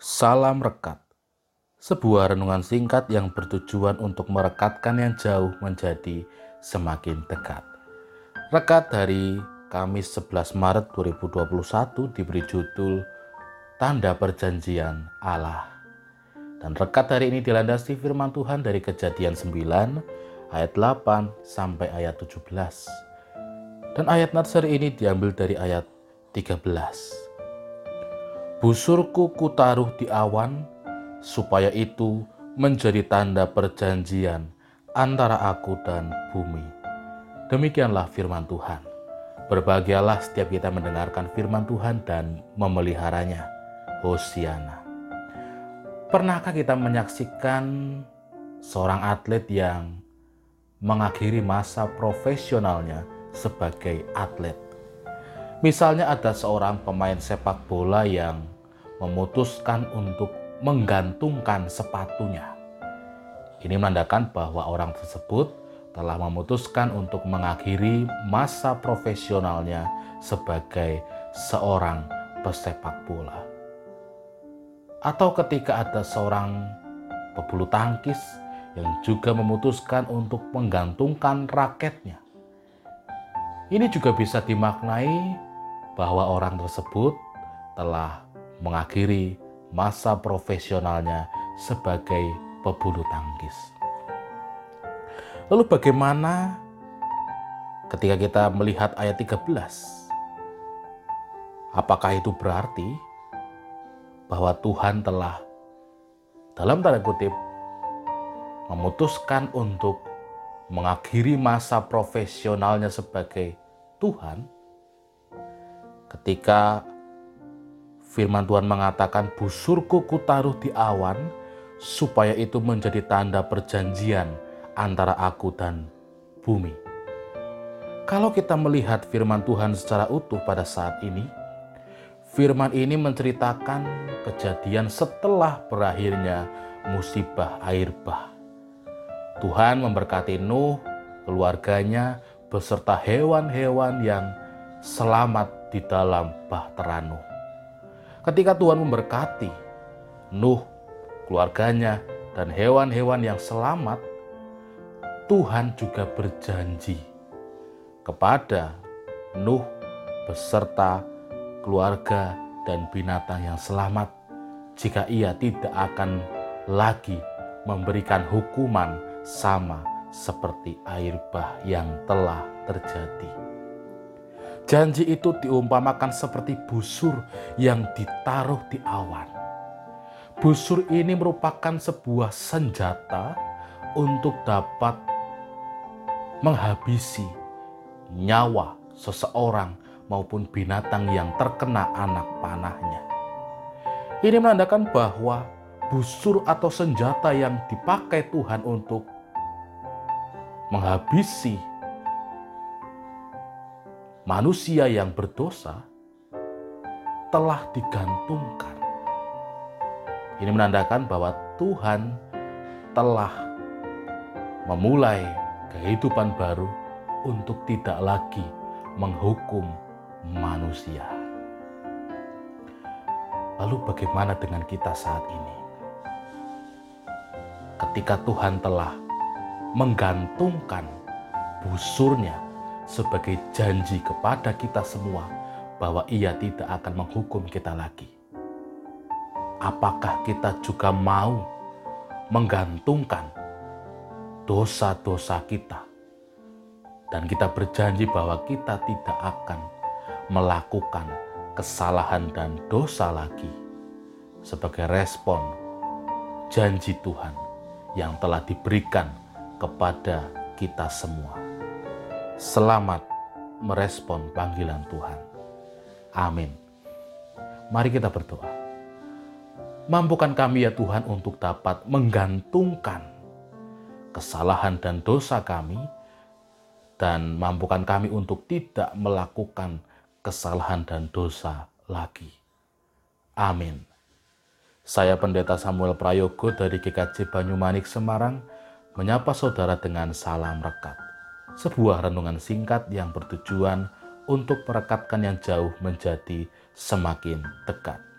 Salam Rekat Sebuah renungan singkat yang bertujuan untuk merekatkan yang jauh menjadi semakin dekat. Rekat dari Kamis 11 Maret 2021 diberi judul Tanda Perjanjian Allah. Dan rekat hari ini dilandasi firman Tuhan dari kejadian 9 ayat 8 sampai ayat 17. Dan ayat nursery ini diambil dari ayat 13. Busurku kutaruh di awan, supaya itu menjadi tanda perjanjian antara aku dan bumi. Demikianlah firman Tuhan. Berbahagialah setiap kita mendengarkan firman Tuhan dan memeliharanya. Hosiana. Pernahkah kita menyaksikan seorang atlet yang mengakhiri masa profesionalnya sebagai atlet? Misalnya ada seorang pemain sepak bola yang memutuskan untuk menggantungkan sepatunya. Ini menandakan bahwa orang tersebut telah memutuskan untuk mengakhiri masa profesionalnya sebagai seorang pesepak bola. Atau ketika ada seorang pebulu tangkis yang juga memutuskan untuk menggantungkan raketnya. Ini juga bisa dimaknai bahwa orang tersebut telah mengakhiri masa profesionalnya sebagai pebulu tangkis. Lalu bagaimana ketika kita melihat ayat 13? Apakah itu berarti bahwa Tuhan telah dalam tanda kutip memutuskan untuk mengakhiri masa profesionalnya sebagai Tuhan? Ketika firman Tuhan mengatakan busurku kutaruh di awan supaya itu menjadi tanda perjanjian antara aku dan bumi. Kalau kita melihat firman Tuhan secara utuh pada saat ini, firman ini menceritakan kejadian setelah berakhirnya musibah air bah. Tuhan memberkati Nuh, keluarganya, beserta hewan-hewan yang selamat di dalam bahtera Nuh. Ketika Tuhan memberkati Nuh, keluarganya, dan hewan-hewan yang selamat, Tuhan juga berjanji kepada Nuh beserta keluarga dan binatang yang selamat jika ia tidak akan lagi memberikan hukuman sama seperti air bah yang telah terjadi. Janji itu diumpamakan seperti busur yang ditaruh di awan. Busur ini merupakan sebuah senjata untuk dapat menghabisi nyawa seseorang maupun binatang yang terkena anak panahnya. Ini menandakan bahwa busur atau senjata yang dipakai Tuhan untuk menghabisi manusia yang berdosa telah digantungkan. Ini menandakan bahwa Tuhan telah memulai kehidupan baru untuk tidak lagi menghukum manusia. Lalu, bagaimana dengan kita saat ini? Ketika Tuhan telah menggantungkan busurnya sebagai janji kepada kita semua bahwa Ia tidak akan menghukum kita lagi. Apakah kita juga mau menggantungkan dosa-dosa kita, dan kita berjanji bahwa kita tidak akan melakukan kesalahan dan dosa lagi sebagai respon janji Tuhan yang telah diberikan kepada kita semua selamat merespon panggilan Tuhan. Amin. Mari kita berdoa. Mampukan kami ya Tuhan untuk dapat menggantungkan kesalahan dan dosa kami dan mampukan kami untuk tidak melakukan kesalahan dan dosa lagi. Amin. Saya Pendeta Samuel Prayogo dari GKJ Banyumanik Semarang menyapa saudara dengan salam rekat sebuah renungan singkat yang bertujuan untuk merekatkan yang jauh menjadi semakin dekat.